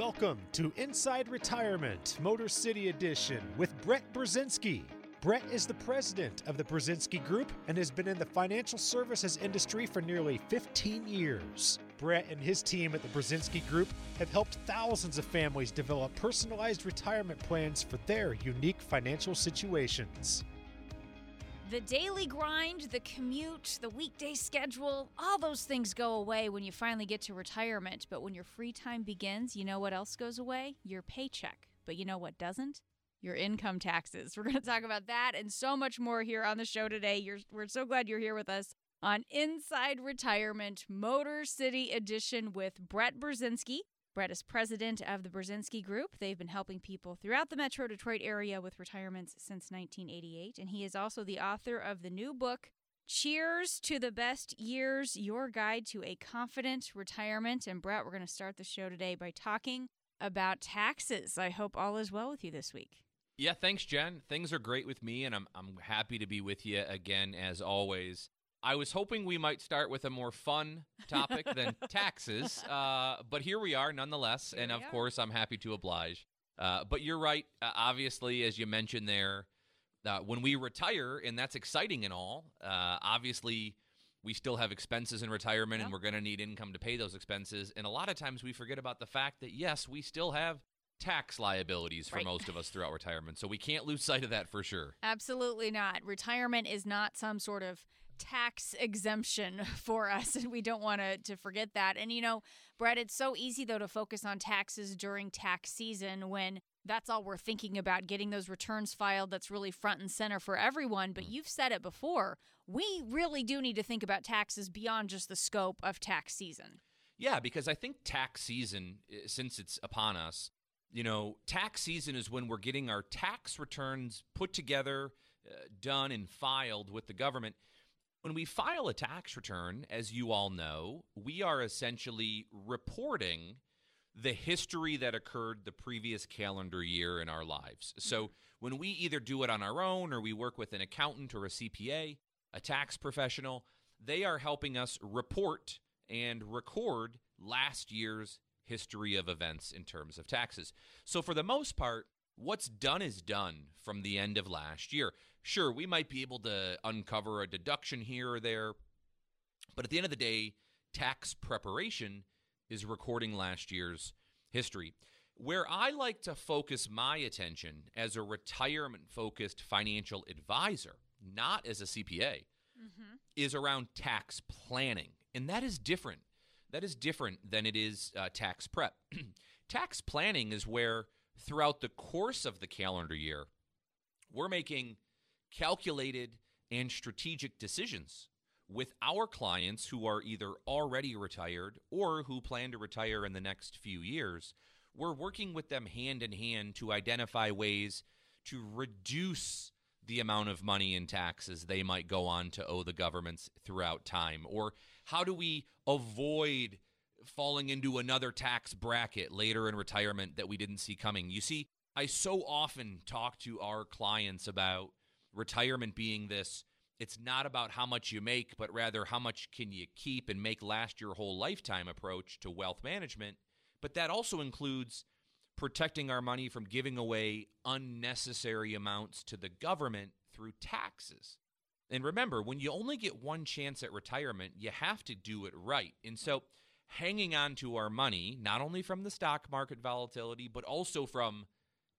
Welcome to Inside Retirement, Motor City Edition with Brett Brzezinski. Brett is the president of the Brzezinski Group and has been in the financial services industry for nearly 15 years. Brett and his team at the Brzezinski Group have helped thousands of families develop personalized retirement plans for their unique financial situations. The daily grind, the commute, the weekday schedule, all those things go away when you finally get to retirement. But when your free time begins, you know what else goes away? Your paycheck. But you know what doesn't? Your income taxes. We're going to talk about that and so much more here on the show today. You're, we're so glad you're here with us on Inside Retirement Motor City Edition with Brett Brzezinski. Brett is president of the Brzezinski Group. They've been helping people throughout the Metro Detroit area with retirements since 1988. And he is also the author of the new book, Cheers to the Best Years Your Guide to a Confident Retirement. And Brett, we're going to start the show today by talking about taxes. I hope all is well with you this week. Yeah, thanks, Jen. Things are great with me, and I'm, I'm happy to be with you again, as always. I was hoping we might start with a more fun topic than taxes, uh, but here we are nonetheless. Here and of course, I'm happy to oblige. Uh, but you're right. Uh, obviously, as you mentioned there, uh, when we retire, and that's exciting and all, uh, obviously, we still have expenses in retirement and we're going to need income to pay those expenses. And a lot of times we forget about the fact that, yes, we still have tax liabilities for Right. most of us throughout retirement. So we can't lose sight of that for sure. Absolutely not. Retirement is not some sort of tax exemption for us, and we don't want to, to forget that. And you know, Brett, it's so easy though to focus on taxes during tax season when that's all we're thinking about getting those returns filed. That's really front and center for everyone. But you've said it before. We really do need to think about taxes beyond just the scope of tax season. Yeah, because I think tax season, since it's upon us, you know, tax season is when we're getting our tax returns put together, uh, done, and filed with the government. When we file a tax return, as you all know, we are essentially reporting the history that occurred the previous calendar year in our lives. So mm-hmm. when we either do it on our own or we work with an accountant or a CPA, a tax professional, they are helping us report and record last year's history of events in terms of taxes. So for the most part, what's done is done from the end of last year. Sure, we might be able to uncover a deduction here or there, but at the end of the day, tax preparation is recording last year's history. Where I like to focus my attention as a retirement focused financial advisor, not as a CPA, is around tax planning. And that is different. That is different than it is uh, tax prep. tax planning is where, throughout the course of the calendar year, we're making calculated and strategic decisions with our clients who are either already retired or who plan to retire in the next few years. We're working with them hand in hand to identify ways to reduce the amount of money in taxes they might go on to owe the governments throughout time? Or how do we avoid falling into another tax bracket later in retirement that we didn't see coming? You see, I so often talk to our clients about retirement being this it's not about how much you make, but rather how much can you keep and make last your whole lifetime approach to wealth management. But that also includes protecting our money from giving away unnecessary amounts to the government through taxes. And remember, when you only get one chance at retirement, you have to do it right. And so, hanging on to our money, not only from the stock market volatility, but also from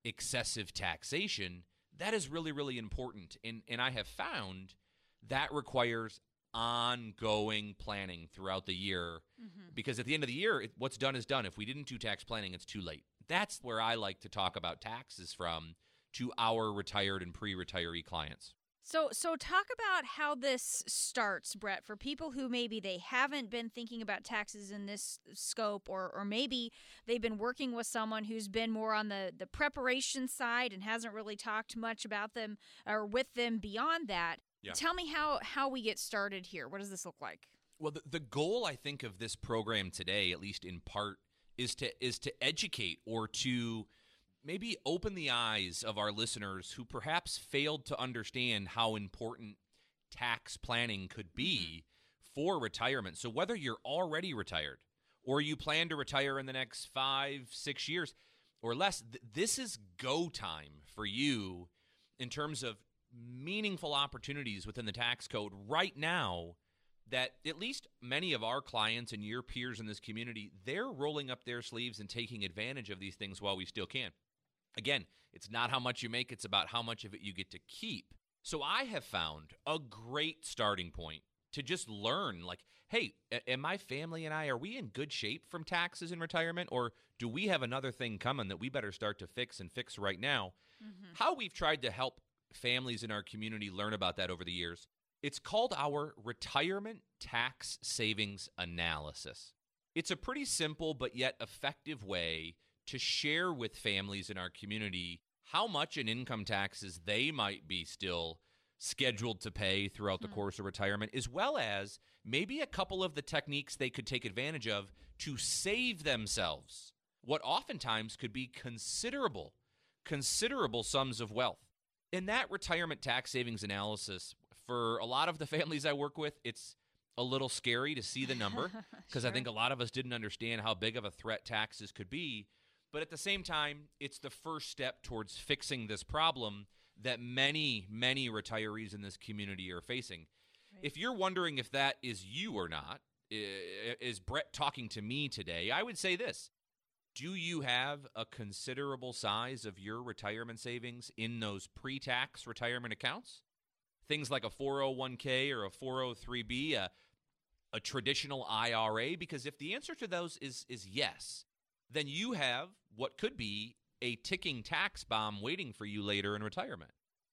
excessive taxation, that is really, really important. And, and I have found that requires ongoing planning throughout the year mm-hmm. because at the end of the year, it, what's done is done. If we didn't do tax planning, it's too late. That's where I like to talk about taxes from to our retired and pre retiree clients. So, so talk about how this starts, Brett, for people who maybe they haven't been thinking about taxes in this scope, or or maybe they've been working with someone who's been more on the the preparation side and hasn't really talked much about them or with them beyond that. Yeah. Tell me how how we get started here. What does this look like? Well, the, the goal I think of this program today, at least in part, is to is to educate or to maybe open the eyes of our listeners who perhaps failed to understand how important tax planning could be mm-hmm. for retirement. So whether you're already retired or you plan to retire in the next five, six years or less, th- this is go time for you in terms of meaningful opportunities within the tax code right now that at least many of our clients and your peers in this community they're rolling up their sleeves and taking advantage of these things while we still can again it's not how much you make it's about how much of it you get to keep. So i have found a great starting point to just learn like hey am my family and i are we in good shape from taxes in retirement or do we have another thing coming that we better start to fix and fix right now? Mm-hmm. how we've tried to help families in our community learn about that over the years it's called our retirement tax savings analysis. It's a pretty simple but yet effective way to share with families in our community how much in income taxes they might be still scheduled to pay throughout the hmm. course of retirement, as well as maybe a couple of the techniques they could take advantage of to save themselves what oftentimes could be considerable, considerable sums of wealth. In that retirement tax savings analysis, for a lot of the families I work with, it's a little scary to see the number because sure. I think a lot of us didn't understand how big of a threat taxes could be. But at the same time, it's the first step towards fixing this problem that many, many retirees in this community are facing. Right. If you're wondering if that is you or not, is Brett talking to me today? I would say this. Do you have a considerable size of your retirement savings in those pre tax retirement accounts? Things like a 401k or a 403b, a, a traditional IRA? Because if the answer to those is, is yes, then you have what could be a ticking tax bomb waiting for you later in retirement.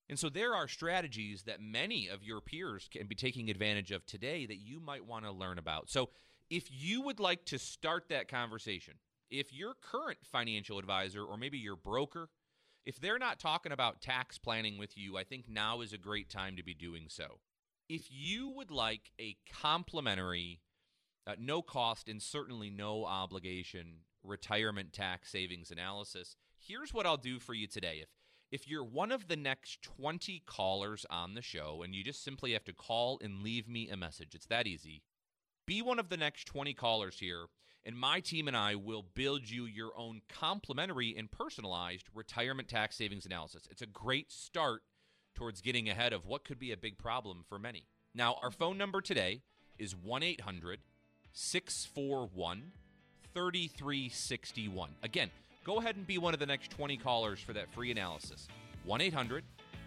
And so there are strategies that many of your peers can be taking advantage of today that you might want to learn about. So if you would like to start that conversation, if your current financial advisor or maybe your broker, if they're not talking about tax planning with you, I think now is a great time to be doing so. If you would like a complimentary, uh, no cost and certainly no obligation retirement tax savings analysis, here's what I'll do for you today. If if you're one of the next 20 callers on the show and you just simply have to call and leave me a message, it's that easy. Be one of the next 20 callers here, and my team and I will build you your own complimentary and personalized retirement tax savings analysis. It's a great start towards getting ahead of what could be a big problem for many. Now, our phone number today is 1 800 641 3361. Again, go ahead and be one of the next 20 callers for that free analysis. 1 800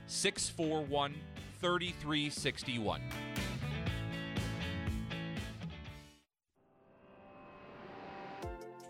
641 3361.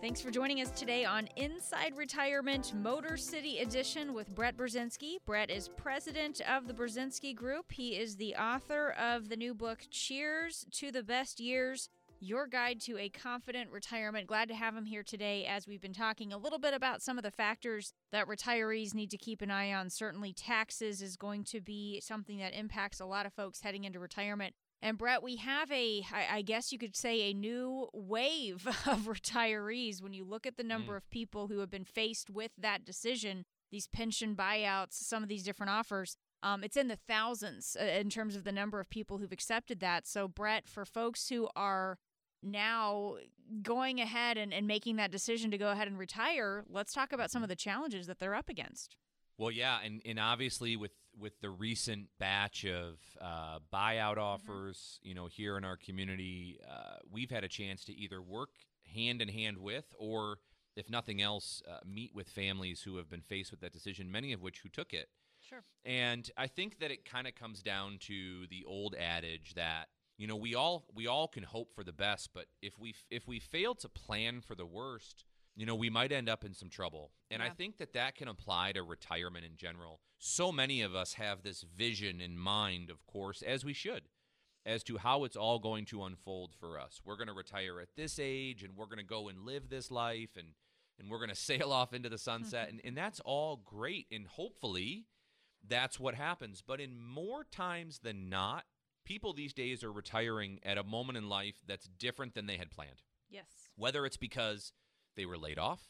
Thanks for joining us today on Inside Retirement Motor City Edition with Brett Brzezinski. Brett is president of the Brzezinski Group. He is the author of the new book, Cheers to the Best Years your guide to a confident retirement. Glad to have him here today as we've been talking a little bit about some of the factors that retirees need to keep an eye on. Certainly, taxes is going to be something that impacts a lot of folks heading into retirement. And Brett, we have a, I guess you could say, a new wave of retirees when you look at the number mm. of people who have been faced with that decision, these pension buyouts, some of these different offers. Um, it's in the thousands uh, in terms of the number of people who've accepted that. So, Brett, for folks who are now going ahead and, and making that decision to go ahead and retire, let's talk about some of the challenges that they're up against. Well, yeah, and, and obviously with with the recent batch of uh, buyout mm-hmm. offers, mm-hmm. you know, here in our community, uh, we've had a chance to either work hand in hand with, or if nothing else, uh, meet with families who have been faced with that decision. Many of which who took it. Sure. And I think that it kind of comes down to the old adage that you know we all we all can hope for the best but if we if we fail to plan for the worst you know we might end up in some trouble. And yeah. i think that that can apply to retirement in general. So many of us have this vision in mind of course as we should as to how it's all going to unfold for us. We're going to retire at this age and we're going to go and live this life and and we're going to sail off into the sunset. And, and that's all great and hopefully that's what happens. But in more times than not people these days are retiring at a moment in life that's different than they had planned. Yes. Whether it's because they were laid off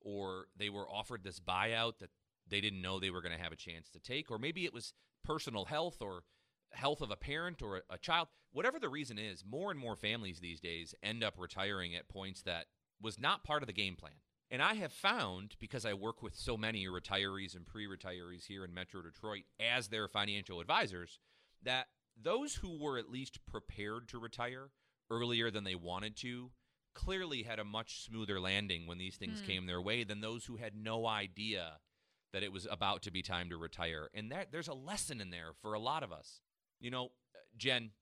or they were offered this buyout that they didn't know they were going to have a chance to take, or maybe it was personal health or health of a parent or a, a child, whatever the reason is, more and more families these days end up retiring at points that was not part of the game plan. And I have found, because I work with so many retirees and pre retirees here in Metro Detroit as their financial advisors, that those who were at least prepared to retire earlier than they wanted to clearly had a much smoother landing when these things Hmm. came their way than those who had no idea that it was about to be time to retire. And that there's a lesson in there for a lot of us. You know, Jen,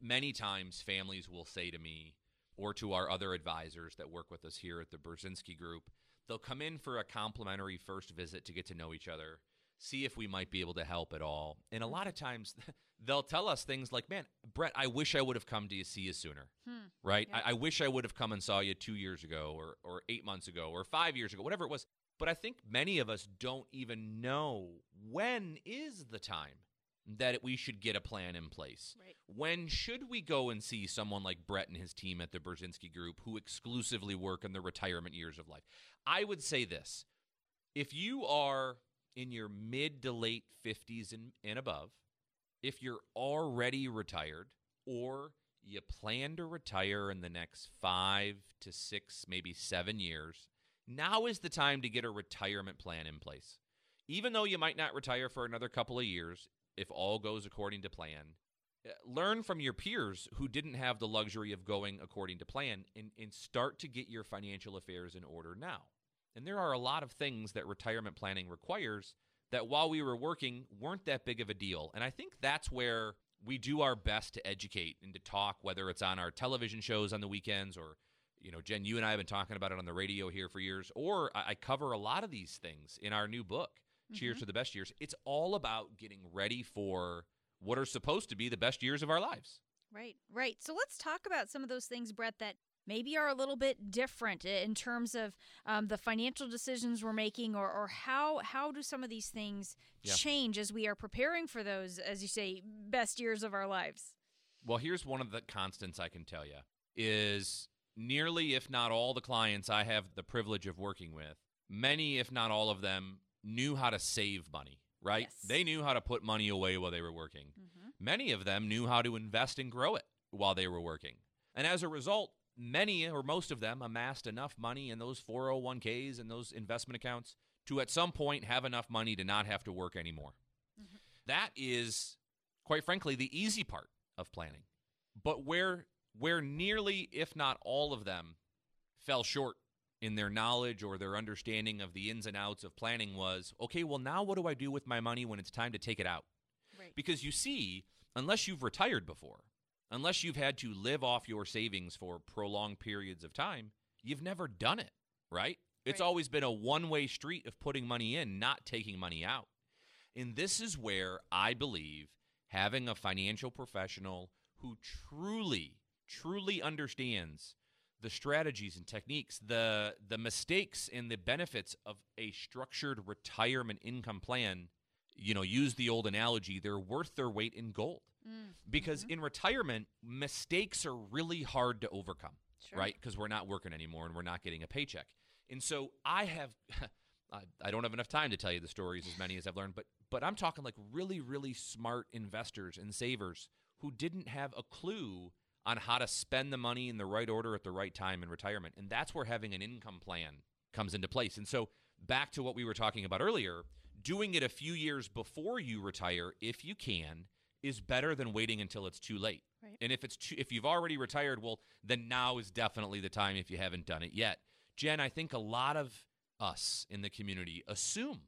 many times families will say to me or to our other advisors that work with us here at the Brzezinski Group, they'll come in for a complimentary first visit to get to know each other, see if we might be able to help at all. And a lot of times they'll tell us things like, man, Brett, I wish I would have come to you, see you sooner. Hmm. Right? Yeah. I, I wish I would have come and saw you two years ago or, or eight months ago or five years ago, whatever it was. But I think many of us don't even know when is the time that we should get a plan in place. Right. When should we go and see someone like Brett and his team at the Brzezinski Group who exclusively work in the retirement years of life? I would say this if you are in your mid to late 50s and, and above, if you're already retired, or you plan to retire in the next five to six, maybe seven years, now is the time to get a retirement plan in place. Even though you might not retire for another couple of years, if all goes according to plan, uh, learn from your peers who didn't have the luxury of going according to plan and, and start to get your financial affairs in order now. And there are a lot of things that retirement planning requires that while we were working weren't that big of a deal. And I think that's where we do our best to educate and to talk, whether it's on our television shows on the weekends or, you know, Jen, you and I have been talking about it on the radio here for years, or I cover a lot of these things in our new book, Cheers Mhm. to the Best Years. It's all about getting ready for what are supposed to be the best years of our lives. Right, right. So let's talk about some of those things, Brett, that maybe are a little bit different in terms of um, the financial decisions we're making, or, or how how do some of these things Yeah. change as we are preparing for those, as you say, best years of our lives. Well, here's one of the constants I can tell you is nearly if not all the clients I have the privilege of working with, many if not all of them knew how to save money, right? Yes. They knew how to put money away while they were working. Mm-hmm. Many of them knew how to invest and grow it while they were working. And as a result, many or most of them amassed enough money in those 401ks and those investment accounts to at some point have enough money to not have to work anymore. Mhm. That is, quite frankly, the easy part of planning. But where where nearly, if not all of them, fell short in their knowledge or their understanding of the ins and outs of planning was okay, well, now what do I do with my money when it's time to take it out? Right. Because you see, unless you've retired before, unless you've had to live off your savings for prolonged periods of time, you've never done it, right? It's Right. always been a one way street of putting money in, not taking money out. And this is where I believe having a financial professional who truly, truly understands the strategies and techniques, the the mistakes and the benefits of a structured retirement income plan, you know, use the old analogy, they're worth their weight in gold. Mm. Because in retirement, mistakes are really hard to overcome Sure. right? Because we're not working anymore and we're not getting a paycheck. And so I have, I don't have enough time to tell you the stories as many as I've learned, but but I'm talking like really really smart investors and savers who didn't have a clue on how to spend the money in the right order at the right time in retirement, and that's where having an income plan comes into place. And so back to what we were talking about earlier, doing it a few years before you retire, if you can, is better than waiting until it's too late. Right. And if it's too, if you've already retired, well, then now is definitely the time if you haven't done it yet. Jen, I think a lot of us in the community assume,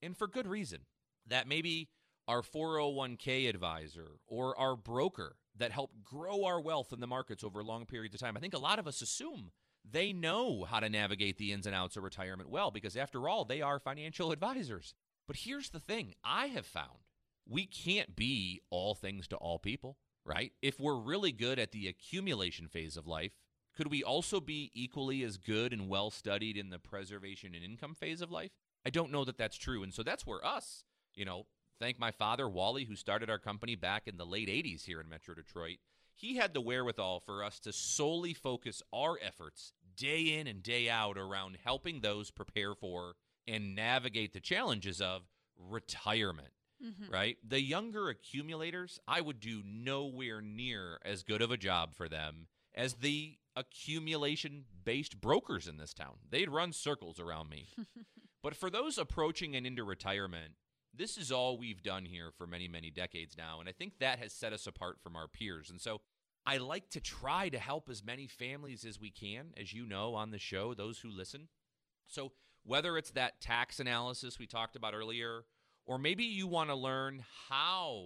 and for good reason, that maybe our 401k advisor or our broker that helped grow our wealth in the markets over long periods of time, I think a lot of us assume they know how to navigate the ins and outs of retirement well because, after all, they are financial advisors. But here's the thing I have found we can't be all things to all people, right? If we're really good at the accumulation phase of life, could we also be equally as good and well studied in the preservation and income phase of life? I don't know that that's true. And so that's where us, you know, thank my father, Wally, who started our company back in the late 80s here in Metro Detroit. He had the wherewithal for us to solely focus our efforts day in and day out around helping those prepare for and navigate the challenges of retirement. Mhm. right? The younger accumulators, I would do nowhere near as good of a job for them as the accumulation based brokers in this town. They'd run circles around me. but for those approaching and into retirement, this is all we've done here for many, many decades now. And I think that has set us apart from our peers. And so I like to try to help as many families as we can, as you know, on the show, those who listen. So whether it's that tax analysis we talked about earlier, or maybe you want to learn how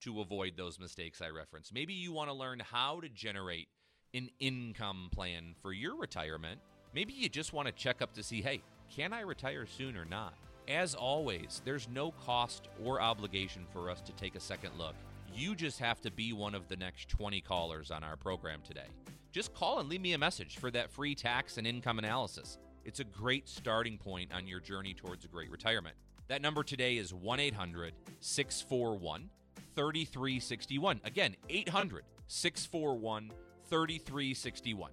to avoid those mistakes I referenced. Maybe you want to learn how to generate an income plan for your retirement. Maybe you just want to check up to see, hey, can I retire soon or not? As always, there's no cost or obligation for us to take a second look. You just have to be one of the next 20 callers on our program today. Just call and leave me a message for that free tax and income analysis. It's a great starting point on your journey towards a great retirement. That number today is 1 800 641 3361. Again, 800 641 3361.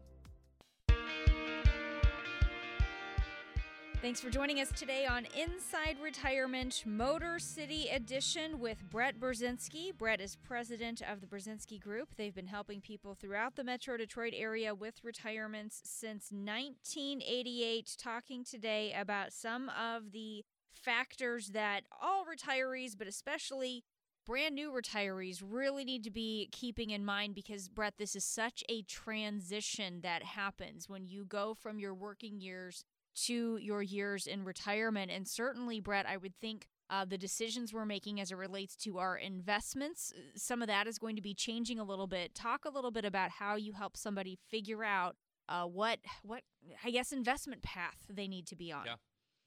Thanks for joining us today on Inside Retirement Motor City Edition with Brett Brzezinski. Brett is president of the Brzezinski Group. They've been helping people throughout the Metro Detroit area with retirements since 1988. Talking today about some of the factors that all retirees, but especially brand new retirees, really need to be keeping in mind because, Brett, this is such a transition that happens when you go from your working years to your years in retirement. And certainly, Brett, I would think uh, the decisions we're making as it relates to our investments, uh, some of that is going to be changing a little bit. Talk a little bit about how you help somebody figure out uh, what what I guess investment path they need to be on. Yeah.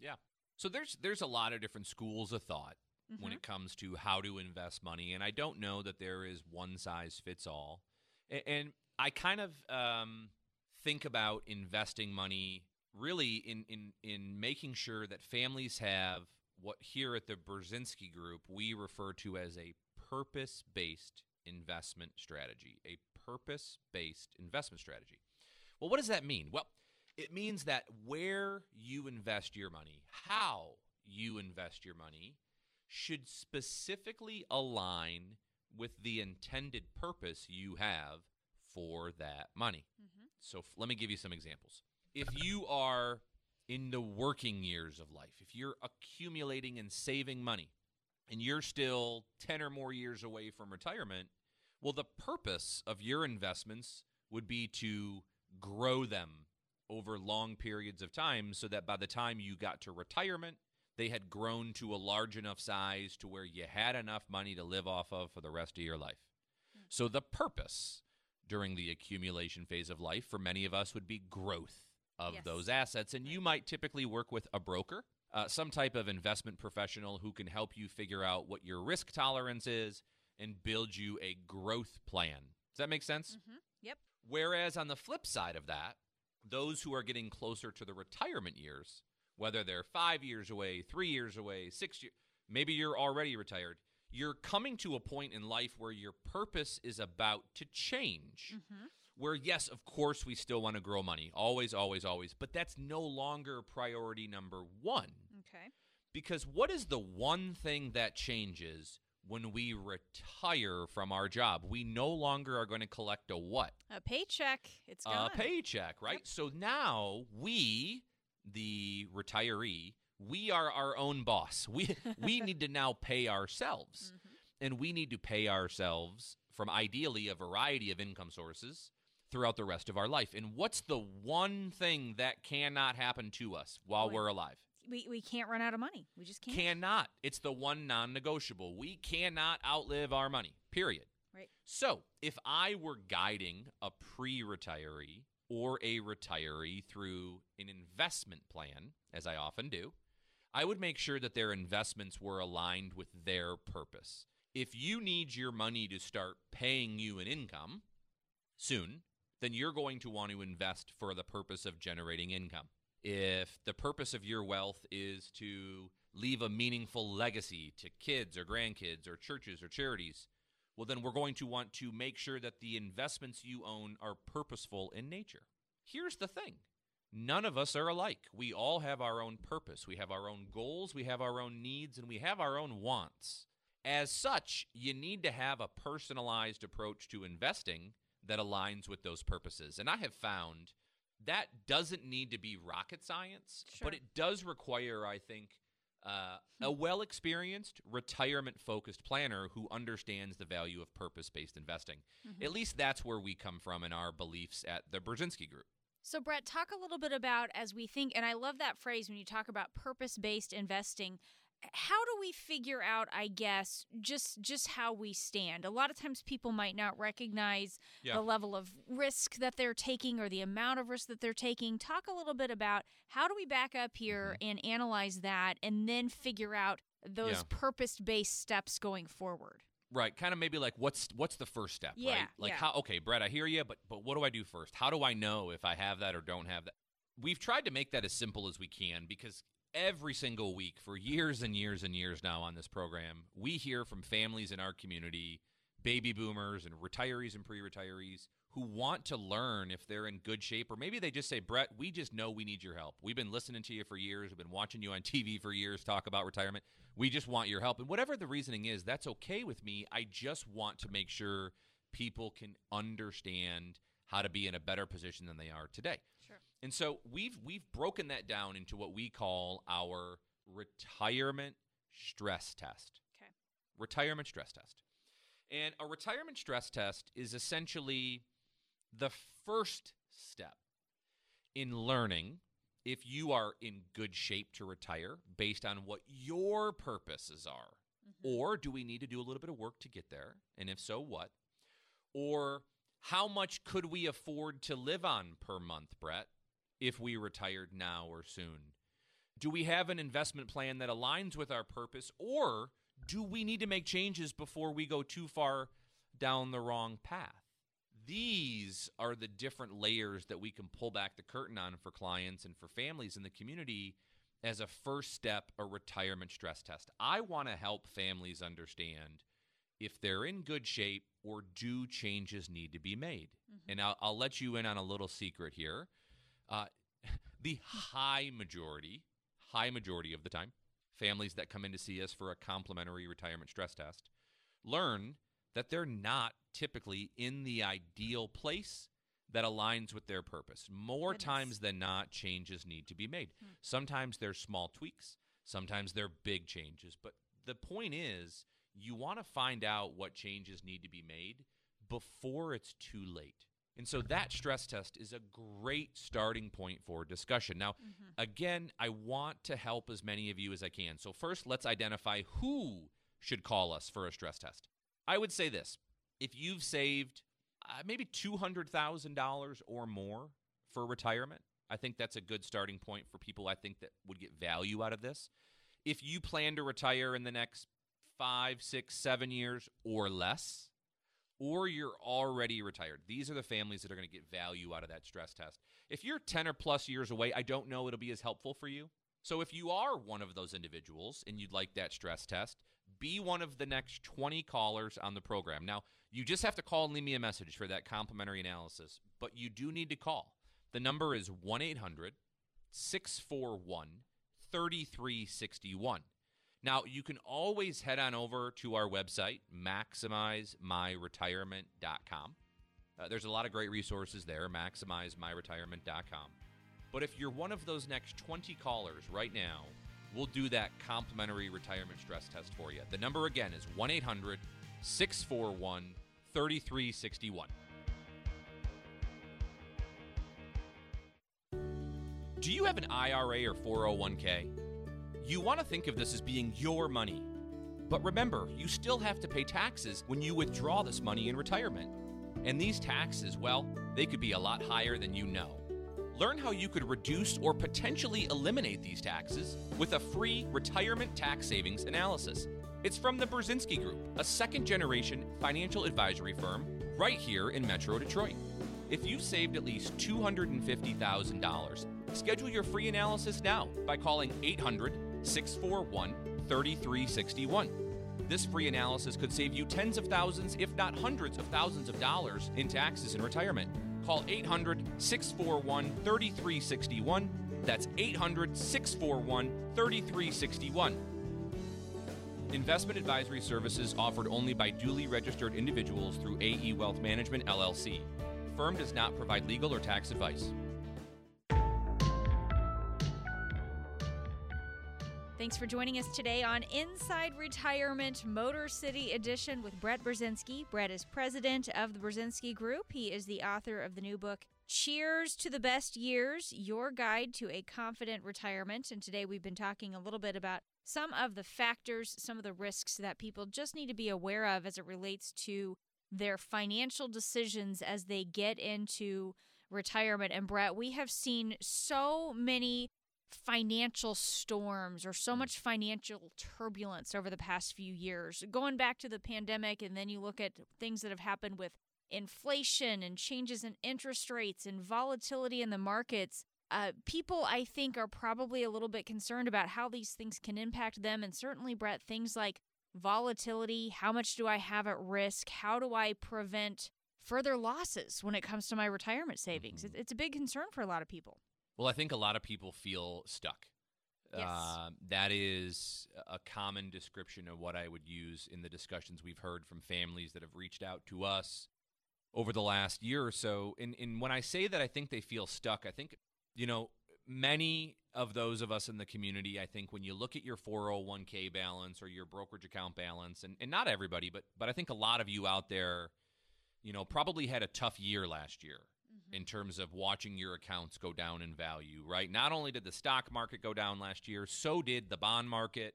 Yeah. So there's there's a lot of different schools of thought when Mhm. it comes to how to invest money, and I don't know that there is one size fits all. A- And I kind of um, think about investing money really in in in making sure that families have what here at the Brzezinski Group we refer to as a purpose-based investment strategy. A purpose-based investment strategy. Well, what does that mean? Well, it means that where you invest your money, how you invest your money, should specifically align with the intended purpose you have for that money. Mhm. So f- let me give you some examples. If you are in the working years of life, if you're accumulating and saving money, and you're still 10 or more years away from retirement, well, the purpose of your investments would be to grow them over long periods of time so that by the time you got to retirement, they had grown to a large enough size to where you had enough money to live off of for the rest of your life. So the purpose during the accumulation phase of life for many of us would be growth of Yes. those assets. And you might typically work with a broker, uh, some type of investment professional who can help you figure out what your risk tolerance is and build you a growth plan. Does that make sense? Mhm. Yep. Whereas on the flip side of that, those who are getting closer to the retirement years, whether they're five years away, three years away, six years, maybe you're already retired, you're coming to a point in life where your purpose is about to change. Mhm. Where, yes, of course, we still want to grow money. Always, always, always. But that's no longer priority number one. Okay. Because what is the one thing that changes when we retire from our job? We no longer are going to collect a what? A paycheck. It's a gone. paycheck, right? So now we, the retiree, we are our own boss. We we need to now pay ourselves, Mhm. and we need to pay ourselves from ideally a variety of income sources throughout the rest of our life. And what's the one thing that cannot happen to us while Boy. we're alive? We, we can't run out of money. We just can't. Cannot. It's the one non-negotiable. We cannot outlive our money. Period. Right. So, if I were guiding a pre-retiree or a retiree through an investment plan, as I often do, I would make sure that their investments were aligned with their purpose. If you need your money to start paying you an income soon, then you're going to want to invest for the purpose of generating income. If the purpose of your wealth is to leave a meaningful legacy to kids or grandkids or churches or charities, well, then we're going to want to make sure that the investments you own are purposeful in nature. Here's the thing none of us are alike. We all have our own purpose, we have our own goals, we have our own needs, and we have our own wants. As such, you need to have a personalized approach to investing that aligns with those purposes. And I have found that doesn't need to be rocket science, Sure. but it does require, I think, uh, a well experienced, retirement focused planner who understands the value of purpose based investing. At least that's where we come from in our beliefs at the Brzezinski Group. So, Brett, talk a little bit about as we think, and I love that phrase when you talk about purpose based investing. How do we figure out, I guess, just just how we stand? A lot of times people might not recognize Yeah. the level of risk that they're taking or the amount of risk that they're taking. Talk a little bit about how do we back up here and analyze that and then figure out those Mm-hmm. Yeah. purpose based steps going forward. Right, kind of maybe like what's what's the first step, Yeah, right? Like yeah. how okay, Brett, I hear you, but but what do I do first? How do I know if I have that or don't have that? We've tried to make that as simple as we can because every single week for years and years and years now on this program, we hear from families in our community, baby boomers and retirees and pre-retirees who want to learn if they're in good shape or maybe they just say, "Brett, we just know we need your help. We've been listening to you for years, we've been watching you on TV for years talk about retirement. We just want your help." And whatever the reasoning is, that's okay with me. I just want to make sure people can understand how to be in a better position than they are today. And so we've we've broken that down into what we call our retirement stress test. Okay. Retirement stress test. And a retirement stress test is essentially the first step in learning if you are in good shape to retire based on what your purposes are. Mm-hmm. Or do we need to do a little bit of work to get there? And if so, what? Or how much could we afford to live on per month, Brett, if we retired now or soon? Do we have an investment plan that aligns with our purpose, or do we need to make changes before we go too far down the wrong path? These are the different layers that we can pull back the curtain on for clients and for families in the community as a first step, a retirement stress test. I want to help families understand if they're in good shape or do changes need to be made. Mm-hmm. And I'll, I'll let you in on a little secret here. Uh, the high majority, high majority of the time, families that come in to see us for a complimentary retirement stress test learn that they're not typically in the ideal place that aligns with their purpose. More Goodness. times than not, changes need to be made. Sometimes they're small tweaks, sometimes they're big changes. But the point is, you want to find out what changes need to be made before it's too late. And so that stress test is a great starting point for discussion. Now, again, I want to help as many of you as I can. So, first, let's identify who should call us for a stress test. I would say this if you've saved uh, maybe $200,000 or more for retirement, I think that's a good starting point for people I think that would get value out of this. If you plan to retire in the next five, six, seven years or less, or you're already retired. These are the families that are going to get value out of that stress test. If you're 10 or plus years away, I don't know it'll be as helpful for you. So if you are one of those individuals and you'd like that stress test, be one of the next 20 callers on the program. Now, you just have to call and leave me a message for that complimentary analysis, but you do need to call. The number is 1 800 641 3361. Now, you can always head on over to our website, maximizemyretirement.com. Uh, there's a lot of great resources there, maximizemyretirement.com. But if you're one of those next 20 callers right now, we'll do that complimentary retirement stress test for you. The number again is 1 800 641 3361. Do you have an IRA or 401k? You want to think of this as being your money. But remember, you still have to pay taxes when you withdraw this money in retirement. And these taxes, well, they could be a lot higher than you know. Learn how you could reduce or potentially eliminate these taxes with a free retirement tax savings analysis. It's from the Brzezinski Group, a second generation financial advisory firm right here in Metro Detroit. If you've saved at least $250,000, schedule your free analysis now by calling 800 641 3361. This free analysis could save you tens of thousands, if not hundreds of thousands of dollars in taxes in retirement. Call 800 641 3361. That's 800 641 3361. Investment advisory services offered only by duly registered individuals through AE Wealth Management LLC. Firm does not provide legal or tax advice. Thanks for joining us today on Inside Retirement Motor City Edition with Brett Brzezinski. Brett is president of the Brzezinski Group. He is the author of the new book, Cheers to the Best Years Your Guide to a Confident Retirement. And today we've been talking a little bit about some of the factors, some of the risks that people just need to be aware of as it relates to their financial decisions as they get into retirement. And Brett, we have seen so many financial storms or so much financial turbulence over the past few years. Going back to the pandemic, and then you look at things that have happened with inflation and changes in interest rates and volatility in the markets. Uh, people, I think, are probably a little bit concerned about how these things can impact them. And certainly, Brett, things like volatility how much do I have at risk? How do I prevent further losses when it comes to my retirement savings? Mm-hmm. It's a big concern for a lot of people. Well, I think a lot of people feel stuck. Yes. Uh, that is a common description of what I would use in the discussions we've heard from families that have reached out to us over the last year or so. And, and when I say that I think they feel stuck, I think, you know, many of those of us in the community, I think when you look at your 401k balance or your brokerage account balance, and, and not everybody, but but I think a lot of you out there, you know, probably had a tough year last year in terms of watching your accounts go down in value, right? Not only did the stock market go down last year, so did the bond market.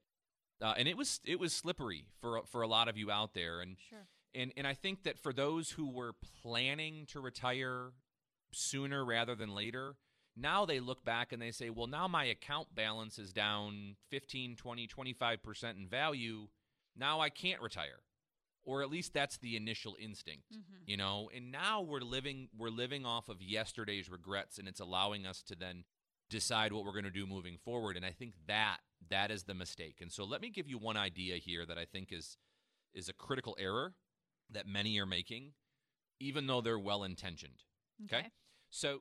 Uh, and it was it was slippery for for a lot of you out there and Sure. and and I think that for those who were planning to retire sooner rather than later, now they look back and they say, "Well, now my account balance is down 15, 20, 25% in value. Now I can't retire." Or at least that's the initial instinct, mm-hmm. you know? And now we're living we're living off of yesterday's regrets and it's allowing us to then decide what we're going to do moving forward and I think that that is the mistake. And so let me give you one idea here that I think is is a critical error that many are making, even though they're well intentioned. Okay? So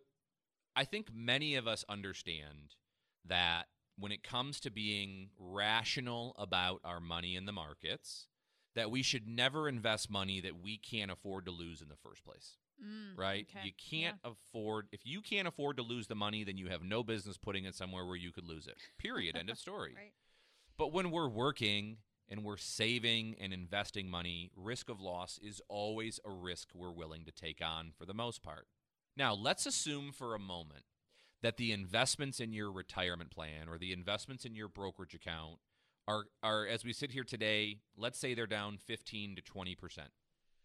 I think many of us understand that when it comes to being rational about our money in the markets, that we should never invest money that we can't afford to lose in the first place. Mm, Right? okay. You can't afford if you can't afford to lose the money, then you have no business putting it somewhere where you could lose it. Period. End of story. Right. But when we're working and we're saving and investing money, risk of loss is always a risk we're willing to take on for the most part. Now, let's assume for a moment that the investments in your retirement plan or the investments in your brokerage account are, are as we sit here today, let's say they're down 15 to 20%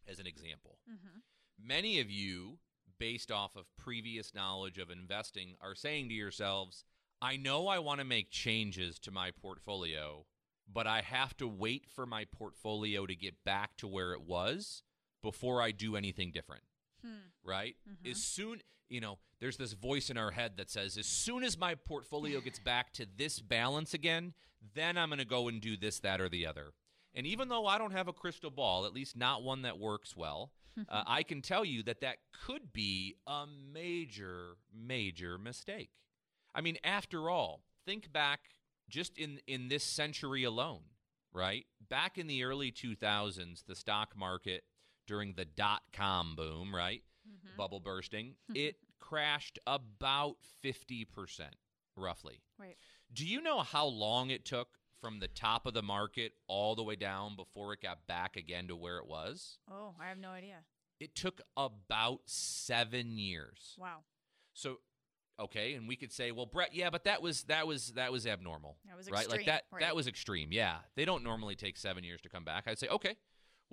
as an example. Mm-hmm. Many of you, based off of previous knowledge of investing, are saying to yourselves, I know I want to make changes to my portfolio, but I have to wait for my portfolio to get back to where it was before I do anything different. Hmm. Right? As soon, you know, there's this voice in our head that says, as soon as my portfolio gets back to this balance again, then I'm going to go and do this, that, or the other. And even though I don't have a crystal ball, at least not one that works well, uh, I can tell you that that could be a major, major mistake. I mean, after all, think back just in in this century alone, right? Back in the early 2000s, the stock market during the dot com boom, right? Mm-hmm. Bubble bursting, it crashed about 50% roughly. Right. Do you know how long it took from the top of the market all the way down before it got back again to where it was? Oh, I have no idea. It took about seven years. Wow. So, okay, and we could say, well, Brett, yeah, but that was that was that was abnormal, That was right? Like that right. that was extreme. Yeah, they don't normally take seven years to come back. I'd say, okay,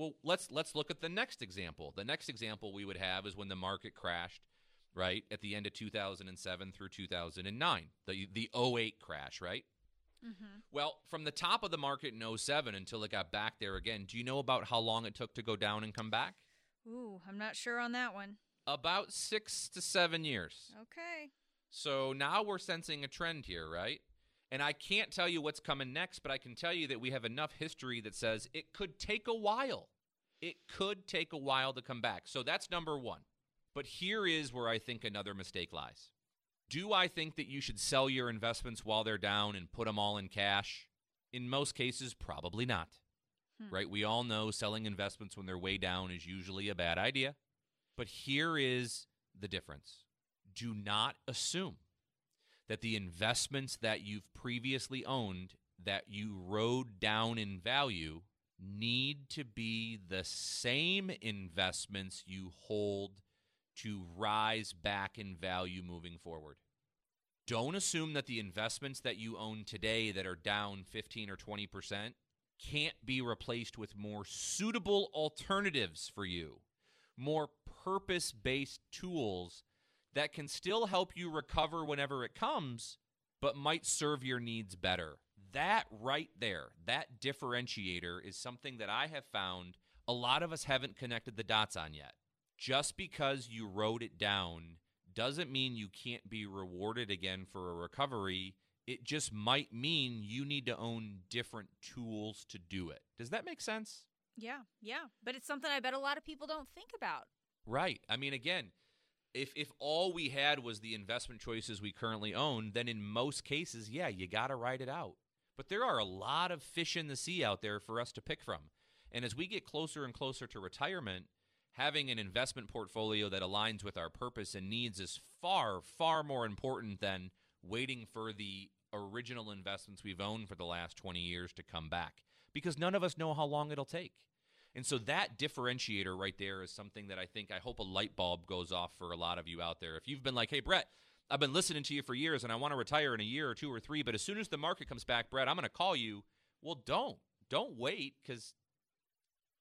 well, let's let's look at the next example. The next example we would have is when the market crashed, right at the end of 2007 through 2009, the the 08 crash, right? Mm-hmm. Well, from the top of the market in 07 until it got back there again, do you know about how long it took to go down and come back? Ooh, I'm not sure on that one. About six to seven years. Okay. So now we're sensing a trend here, right? And I can't tell you what's coming next, but I can tell you that we have enough history that says it could take a while. It could take a while to come back. So that's number one. But here is where I think another mistake lies. Do I think that you should sell your investments while they're down and put them all in cash? In most cases, probably not. Hmm. right? We all know selling investments when they're way down is usually a bad idea. But here is the difference do not assume that the investments that you've previously owned that you rode down in value need to be the same investments you hold to rise back in value moving forward. Don't assume that the investments that you own today that are down 15 or 20% can't be replaced with more suitable alternatives for you, more purpose based tools that can still help you recover whenever it comes, but might serve your needs better. That right there, that differentiator is something that I have found a lot of us haven't connected the dots on yet. Just because you wrote it down doesn't mean you can't be rewarded again for a recovery. It just might mean you need to own different tools to do it. Does that make sense? Yeah, yeah. But it's something I bet a lot of people don't think about. Right. I mean, again, if if all we had was the investment choices we currently own, then in most cases, yeah, you got to ride it out. But there are a lot of fish in the sea out there for us to pick from. And as we get closer and closer to retirement, having an investment portfolio that aligns with our purpose and needs is far, far more important than waiting for the original investments we've owned for the last 20 years to come back because none of us know how long it'll take. And so that differentiator right there is something that I think I hope a light bulb goes off for a lot of you out there. If you've been like, hey, Brett, I've been listening to you for years and I want to retire in a year or two or three, but as soon as the market comes back, Brett, I'm going to call you. Well, don't. Don't wait because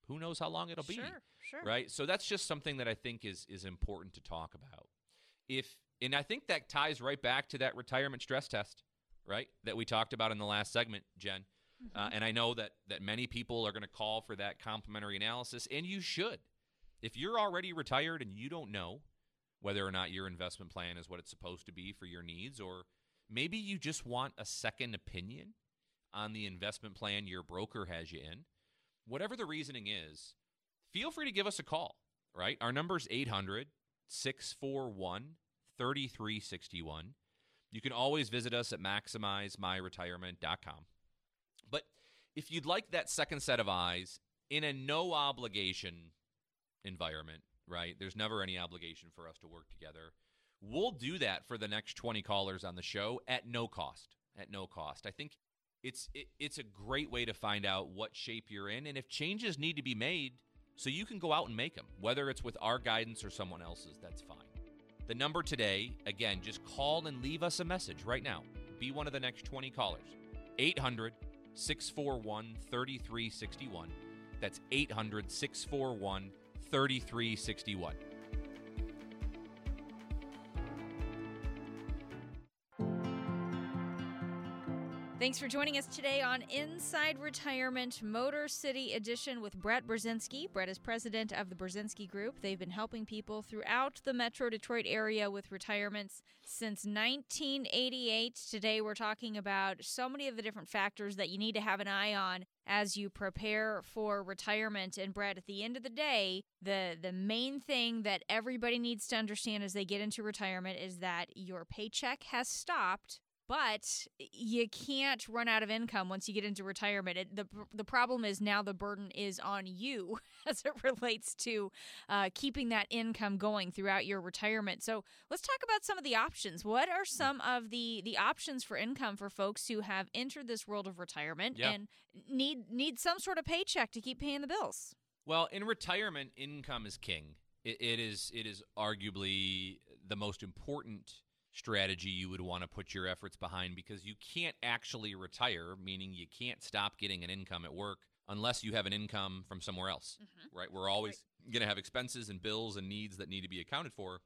who knows how long it'll be. Sure, sure. Right? So that's just something that I think is is important to talk about. If and I think that ties right back to that retirement stress test, right? That we talked about in the last segment, Jen. Uh, and I know that that many people are going to call for that complimentary analysis, and you should. If you're already retired and you don't know whether or not your investment plan is what it's supposed to be for your needs, or maybe you just want a second opinion on the investment plan your broker has you in, whatever the reasoning is, feel free to give us a call, right? Our number is 800 641 3361. You can always visit us at maximizemyretirement.com. But if you'd like that second set of eyes in a no obligation environment, right? There's never any obligation for us to work together. We'll do that for the next 20 callers on the show at no cost. At no cost. I think it's it, it's a great way to find out what shape you're in and if changes need to be made so you can go out and make them, whether it's with our guidance or someone else's, that's fine. The number today, again, just call and leave us a message right now. Be one of the next 20 callers. 800 641 3361. That's 800 641 3361. Thanks for joining us today on Inside Retirement Motor City Edition with Brett Brzezinski. Brett is president of the Brzezinski Group. They've been helping people throughout the Metro Detroit area with retirements since 1988. Today, we're talking about so many of the different factors that you need to have an eye on as you prepare for retirement. And Brett, at the end of the day, the the main thing that everybody needs to understand as they get into retirement is that your paycheck has stopped but you can't run out of income once you get into retirement. It, the The problem is now the burden is on you as it relates to uh, keeping that income going throughout your retirement. So let's talk about some of the options. What are some of the the options for income for folks who have entered this world of retirement Yeah. and need need some sort of paycheck to keep paying the bills? Well, in retirement, income is king. It, it is it is arguably the most important strategy you would want to put your efforts behind because you can't actually retire, meaning you can't stop getting an income at work unless you have an income from somewhere else. Mm-hmm. Right? We're always going to have expenses and bills and needs that need to be accounted for.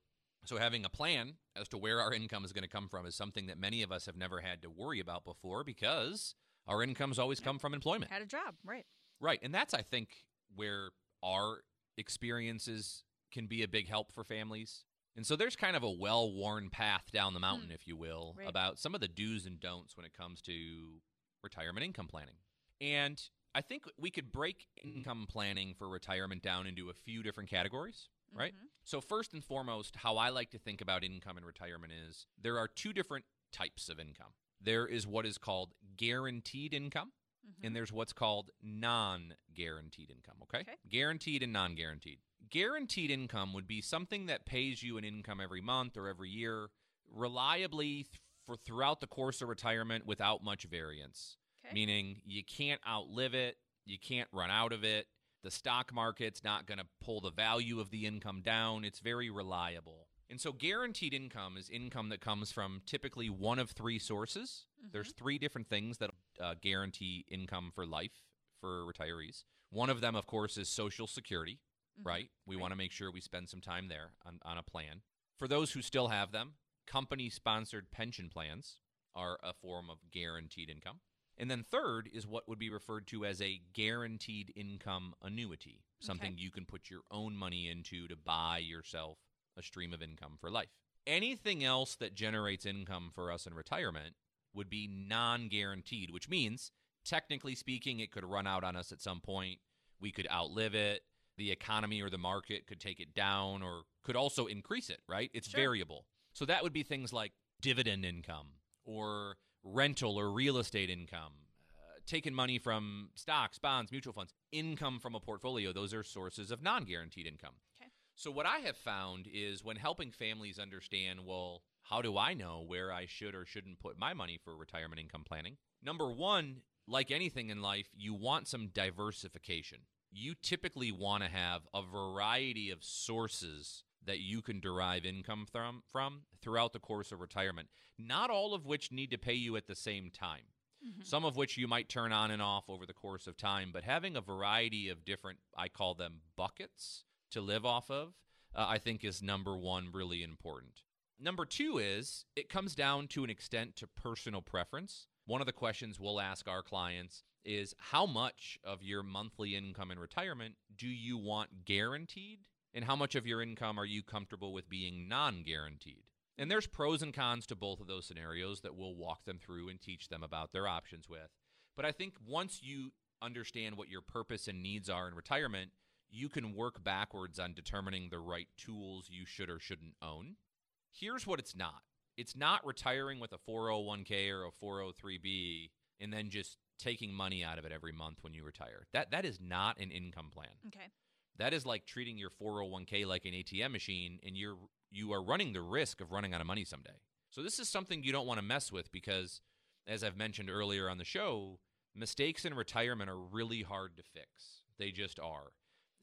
So having a plan as to where our income is going to come from is something that many of us have never had to worry about before because our incomes always come from employment. Had a job, right? Right. And that's, I think, where our experiences can be a big help for families. And so there's kind of a well worn path down the mountain, hmm. if you will, Right. about some of the do's and don'ts when it comes to retirement income planning. And I think we could break mm-hmm. income planning for retirement down into a few different categories, right? Mm-hmm. So, first and foremost, how I like to think about income and retirement is there are two different types of income. There is what is called guaranteed income, Mm-hmm. and there's what's called non guaranteed income, okay? Okay. Guaranteed and non guaranteed. Guaranteed income would be something that pays you an income every month or every year reliably th- for throughout the course of retirement without much variance. Okay. Meaning you can't outlive it, you can't run out of it. The stock market's not going to pull the value of the income down. It's very reliable. And so guaranteed income is income that comes from typically one of three sources. There's three different things that uh, guarantee income for life for retirees. One of them, of course, is Social Security, Mhm. right? We Right. want to make sure we spend some time there on, on a plan. For those who still have them, company sponsored pension plans are a form of guaranteed income. And then third is what would be referred to as a guaranteed income annuity, something you can put your own money into to buy yourself a stream of income for life. Anything else that generates income for us in retirement would be non guaranteed, which means, technically speaking, it could run out on us at some point. We could outlive it. The economy or the market could take it down or could also increase it, right? It's Sure. variable. So that would be things like dividend income or rental or real estate income, uh, taking money from stocks, bonds, mutual funds, income from a portfolio. Those are sources of non guaranteed income. Okay. So, what I have found is when helping families understand, well, how do I know where I should or shouldn't put my money for retirement income planning? Number one, like anything in life, you want some diversification. You typically want to have a variety of sources that you can derive income from, from throughout the course of retirement, not all of which need to pay you at the same time Mhm. some of which you might turn on and off over the course of time, but having a variety of different, I call them buckets to live off of, uh, I think is number one, really important. Number two is it comes down to an extent to personal preference. One of the questions we'll ask our clients is how much of your monthly income in retirement do you want guaranteed? And how much of your income are you comfortable with being non guaranteed? And there's pros and cons to both of those scenarios that we'll walk them through and teach them about their options with. But I think once you understand what your purpose and needs are in retirement, you can work backwards on determining the right tools you should or shouldn't own. Here's what it's not it's not retiring with a 401k or a 403b and then just taking money out of it every month when you retire. That that is not an income plan. Okay. That is like treating your 401k like an ATM machine and you're you are running the risk of running out of money someday. So this is something you don't want to mess with because as I've mentioned earlier on the show, mistakes in retirement are really hard to fix. They just are.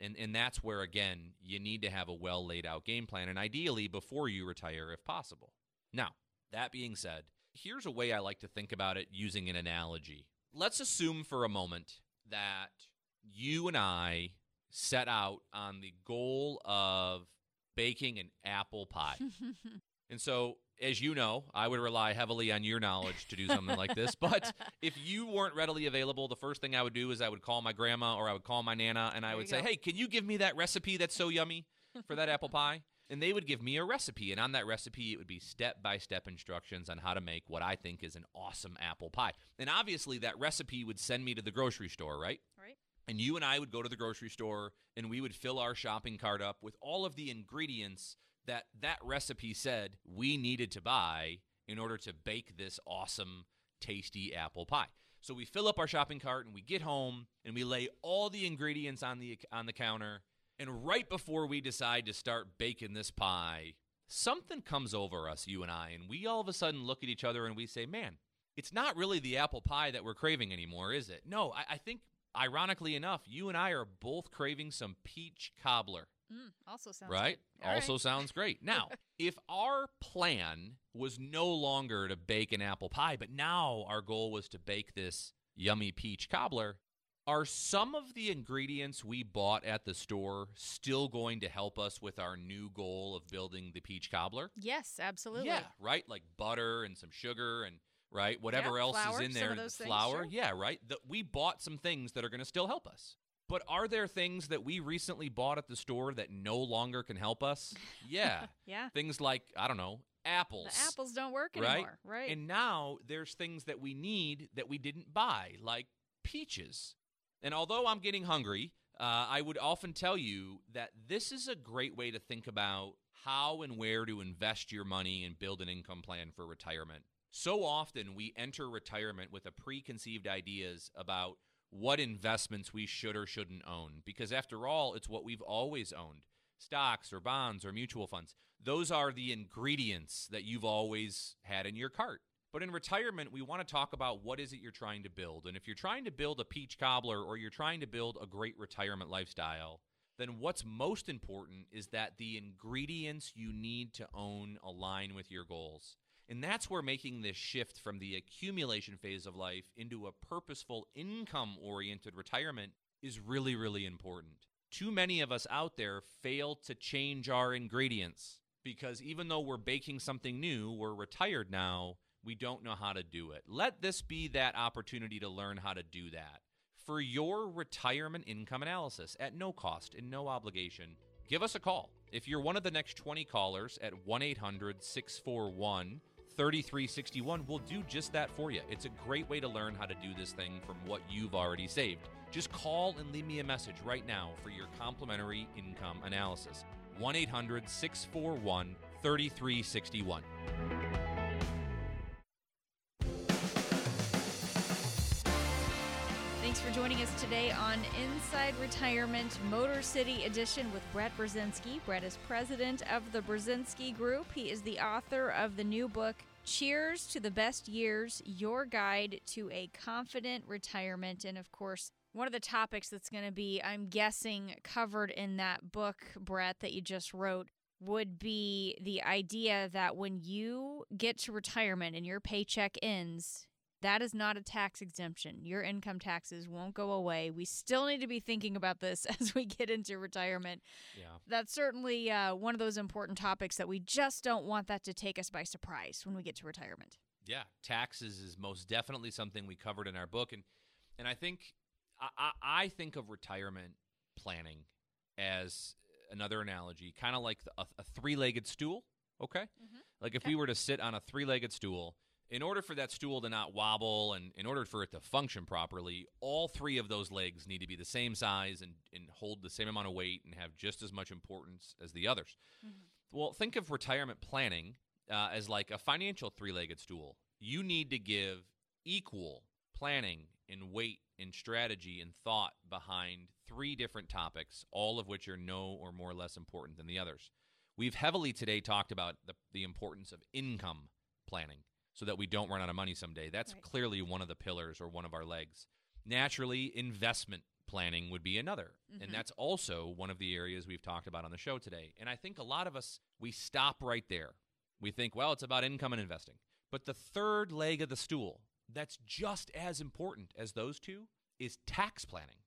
And and that's where again, you need to have a well laid out game plan and ideally before you retire if possible. Now, that being said, here's a way I like to think about it using an analogy. Let's assume for a moment that you and I set out on the goal of baking an apple pie. And so, as you know, I would rely heavily on your knowledge to do something like this. But if you weren't readily available, the first thing I would do is I would call my grandma or I would call my nana and I There would say, go. "Hey, can you give me that recipe that's so yummy for that apple pie?" And they would give me a recipe, and on that recipe, it would be step by step instructions on how to make what I think is an awesome apple pie. And obviously, that recipe would send me to the grocery store, right? right. And you and I would go to the grocery store and we would fill our shopping cart up with all of the ingredients that that recipe said we needed to buy in order to bake this awesome, tasty apple pie. So we fill up our shopping cart and we get home and we lay all the ingredients on the on the counter. And right before we decide to start baking this pie, something comes over us, you and I, and we all of a sudden look at each other and we say, "Man, it's not really the apple pie that we're craving anymore, is it? No, I, I think, ironically enough, you and I are both craving some peach cobbler, Mm, also sounds right? Also right. sounds great. Now, if our plan was no longer to bake an apple pie, but now our goal was to bake this yummy peach cobbler, are some of the ingredients we bought at the store still going to help us with our new goal of building the peach cobbler? Yes, absolutely. Yeah, right. Like butter and some sugar and right whatever Yeah, else flour, is in there. of those things, flour. sure. Yeah, right. The, we bought some things that are going to still help us. But are there things that we recently bought at the store that no longer can help us? Yeah. Yeah. things like I don't know apples. The apples don't work right? anymore. Right. And now there's things that we need that we didn't buy, like peaches. And although I'm getting hungry, uh, I would often tell you that this is a great way to think about how and where to invest your money and build an income plan for retirement. So often we enter retirement with a preconceived ideas about what investments we should or shouldn't own because after all, it's what we've always owned. Stocks or bonds or mutual funds. Those are the ingredients that you've always had in your cart. But in retirement, we want to talk about what is it you're trying to build. And if you're trying to build a peach cobbler or you're trying to build a great retirement lifestyle, then what's most important is that the ingredients you need to own align with your goals. And that's where making this shift from the accumulation phase of life into a purposeful income oriented retirement is really, really important. Too many of us out there fail to change our ingredients because even though we're baking something new, we're retired now, we don't know how to do it. Let this be that opportunity to learn how to do that. For your retirement income analysis at no cost and no obligation, give us a call. If you're one of the next 20 callers at 1 800 641 3361, we'll do just that for you. It's a great way to learn how to do this thing from what you've already saved. Just call and leave me a message right now for your complimentary income analysis. 1 800 641 3361. Thanks for joining us today on Inside Retirement Motor City Edition with Brett Brzezinski. Brett is president of the Brzezinski Group. He is the author of the new book, Cheers to the Best Years Your Guide to a Confident Retirement. And of course, one of the topics that's going to be, I'm guessing, covered in that book, Brett, that you just wrote would be the idea that when you get to retirement and your paycheck ends, that is not a tax exemption. Your income taxes won't go away. We still need to be thinking about this as we get into retirement. Yeah. That's certainly uh, one of those important topics that we just don't want that to take us by surprise when we get to retirement. Yeah, taxes is most definitely something we covered in our book, and and I think I, I, I think of retirement planning as another analogy, kind of like a, a three-legged stool. Okay, like if Okay. we were to sit on a three-legged stool, in order for that stool to not wobble and in order for it to function properly, all three of those legs need to be the same size and, and hold the same amount of weight and have just as much importance as the others. Well, think of retirement planning uh, as like a financial three legged stool. You need to give equal planning and weight and strategy and thought behind three different topics, all of which are no or more or less important than the others. We've heavily today talked about the, the importance of income planning so that we don't run out of money someday. That's Right. clearly one of the pillars or one of our legs. Naturally, investment planning would be another. Mhm. And that's also one of the areas we've talked about on the show today. And I think a lot of us, we stop right there. We think, well, it's about income and investing. But the third leg of the stool, that's just as important as those two, is tax planning.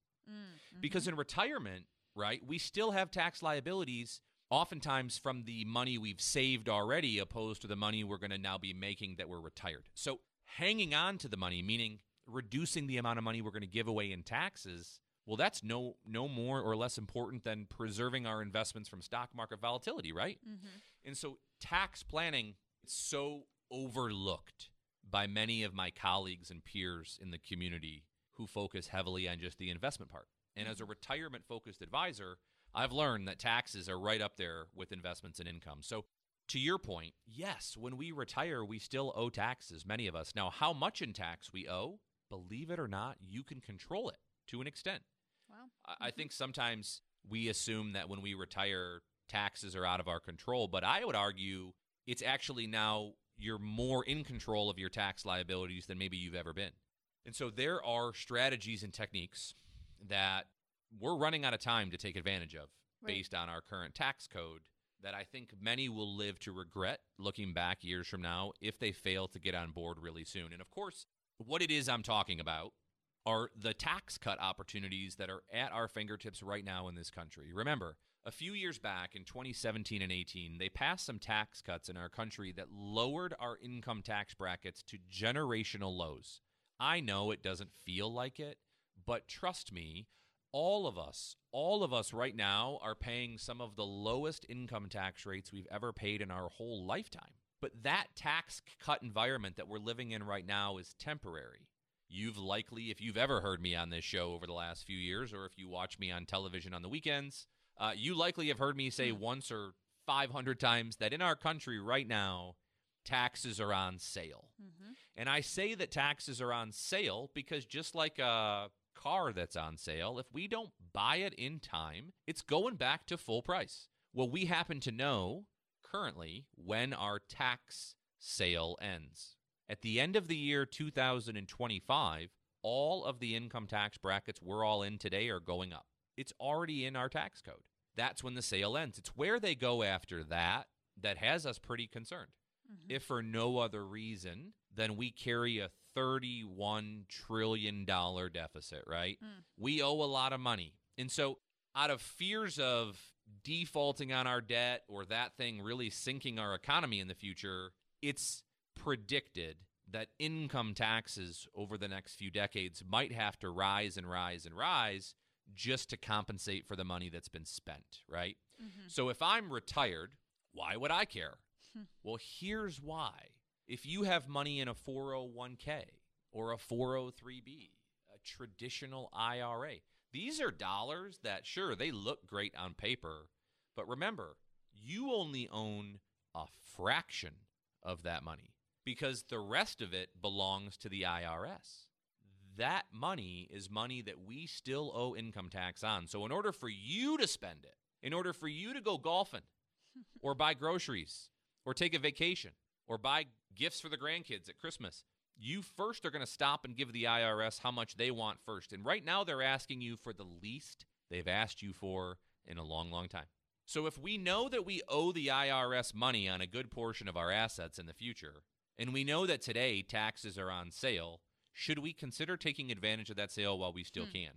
Because in retirement, right, we still have tax liabilities oftentimes from the money we've saved already opposed to the money we're going to now be making that we're retired. So hanging on to the money, meaning reducing the amount of money we're going to give away in taxes, well, that's no no more or less important than preserving our investments from stock market volatility, right? Mm-hmm. And so tax planning is so overlooked by many of my colleagues and peers in the community who focus heavily on just the investment part. And as a mm-hmm. retirement focused advisor, I've learned that taxes are right up there with investments and income. So to your point, yes, when we retire, we still owe taxes, many of us. Now, how much in tax we owe, believe it or not, you can control it to an extent. Wow. I I mm-hmm. think sometimes we assume that when we retire, taxes are out of our control, but I would argue it's actually now you're more in control of your tax liabilities than maybe you've ever been. And so there are strategies and techniques that we're running out of time to take advantage of Right. based on our current tax code that I think many will live to regret looking back years from now if they fail to get on board really soon. And of course, what it is I'm talking about are the tax cut opportunities that are at our fingertips right now in this country. Remember, a few years back in 2017 and 18, they passed some tax cuts in our country that lowered our income tax brackets to generational lows. I know it doesn't feel like it, but trust me, all of us, all of us right now are paying some of the lowest income tax rates we've ever paid in our whole lifetime. But that tax cut environment that we're living in right now is temporary. You've likely, if you've ever heard me on this show over the last few years, or if you watch me on television on the weekends, uh, you likely have heard me say once or 500 times that in our country right now, taxes are on sale. Mm-hmm. And I say that taxes are on sale because just like a car that's on sale, if we don't buy it in time, it's going back to full price. Well, we happen to know currently when our tax sale ends. At the end of the year 2025, all of the income tax brackets we're all in today are going up. It's already in our tax code. That's when the sale ends. It's where they go after that that has us pretty concerned. Mm-hmm. If for no other reason than we carry a $31 trillion deficit, right? Mm. We owe a lot of money. And so, out of fears of defaulting on our debt or that thing really sinking our economy in the future, it's predicted that income taxes over the next few decades might have to rise and rise and rise just to compensate for the money that's been spent, right? Mhm. So if I'm retired, why would I care? Hmm. well, here's why. If you have money in a 401k or a 403b, a traditional IRA, these are dollars that, sure, they look great on paper, but remember, you only own a fraction of that money because the rest of it belongs to the IRS. That money is money that we still owe income tax on. So, in order for you to spend it, in order for you to go golfing or buy groceries or take a vacation or buy gifts for the grandkids at Christmas, you first are going to stop and give the IRS how much they want first. And right now, they're asking you for the least they've asked you for in a long, long time. So if we know that we owe the IRS money on a good portion of our assets in the future, and we know that today taxes are on sale, should we consider taking advantage of that sale while we still Hmm. can?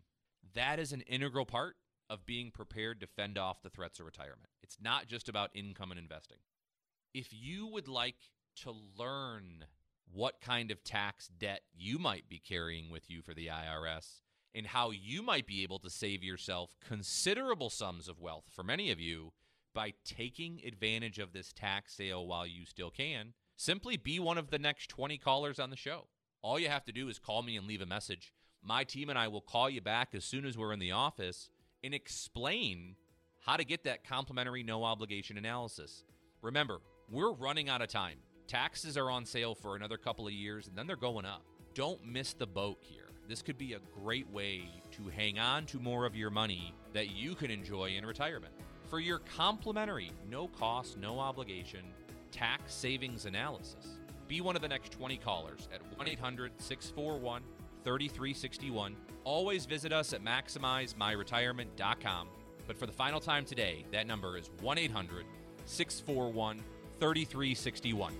That is an integral part of being prepared to fend off the threats of retirement. It's not just about income and investing. If you would like to learn what kind of tax debt you might be carrying with you for the IRS and how you might be able to save yourself considerable sums of wealth for many of you by taking advantage of this tax sale while you still can, simply be one of the next 20 callers on the show. All you have to do is call me and leave a message. My team and I will call you back as soon as we're in the office and explain how to get that complimentary no obligation analysis. Remember, we're running out of time. Taxes are on sale for another couple of years and then they're going up. Don't miss the boat here. This could be a great way to hang on to more of your money that you can enjoy in retirement. For your complimentary, no cost, no obligation tax savings analysis, be one of the next 20 callers at 1 800 641 3361. Always visit us at MaximizeMyRetirement.com. But for the final time today, that number is 1 800 641 3361.